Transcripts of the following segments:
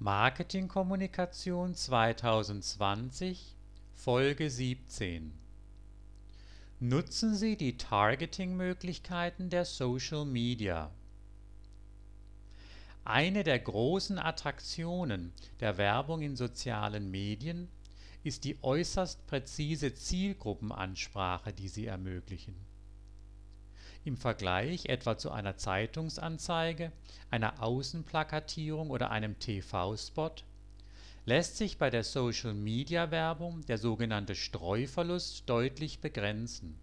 Marketingkommunikation 2020 Folge 17 Nutzen Sie die Targeting-Möglichkeiten der Social Media. Eine der großen Attraktionen der Werbung in sozialen Medien ist die äußerst präzise Zielgruppenansprache, die sie ermöglichen. Im Vergleich etwa zu einer Zeitungsanzeige, einer Außenplakatierung oder einem TV-Spot lässt sich bei der Social-Media-Werbung der sogenannte Streuverlust deutlich begrenzen.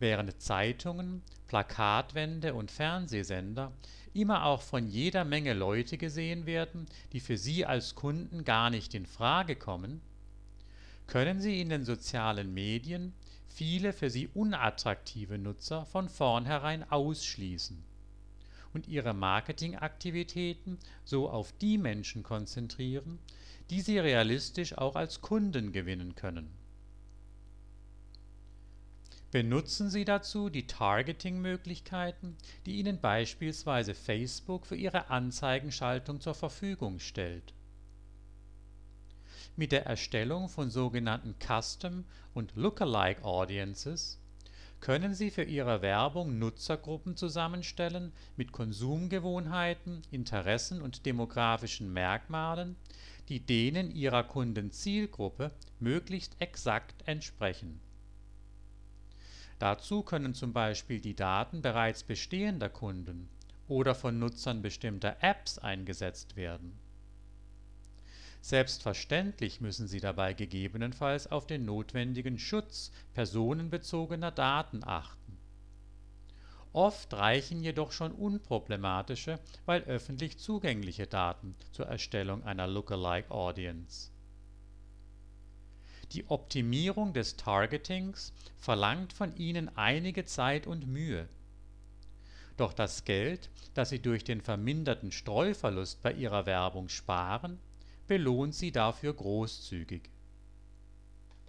Während Zeitungen, Plakatwände und Fernsehsender immer auch von jeder Menge Leute gesehen werden, die für sie als Kunden gar nicht in Frage kommen, können sie in den sozialen Medien viele für sie unattraktive Nutzer von vornherein ausschließen und ihre Marketingaktivitäten so auf die Menschen konzentrieren, die sie realistisch auch als Kunden gewinnen können. Benutzen Sie dazu die Targeting-Möglichkeiten, die Ihnen beispielsweise Facebook für Ihre Anzeigenschaltung zur Verfügung stellt mit der Erstellung von sogenannten Custom und Lookalike Audiences können Sie für Ihre Werbung Nutzergruppen zusammenstellen mit Konsumgewohnheiten, Interessen und demografischen Merkmalen, die denen Ihrer Kundenzielgruppe möglichst exakt entsprechen. Dazu können zum Beispiel die Daten bereits bestehender Kunden oder von Nutzern bestimmter Apps eingesetzt werden Selbstverständlich müssen sie dabei gegebenenfalls auf den notwendigen Schutz personenbezogener Daten achten. Oft reichen jedoch schon unproblematische, weil öffentlich zugängliche Daten zur Erstellung einer Lookalike Audience. Die Optimierung des Targetings verlangt von Ihnen einige Zeit und Mühe. Doch das Geld, das Sie durch den verminderten Streuverlust bei Ihrer Werbung sparen belohnt sie dafür großzügig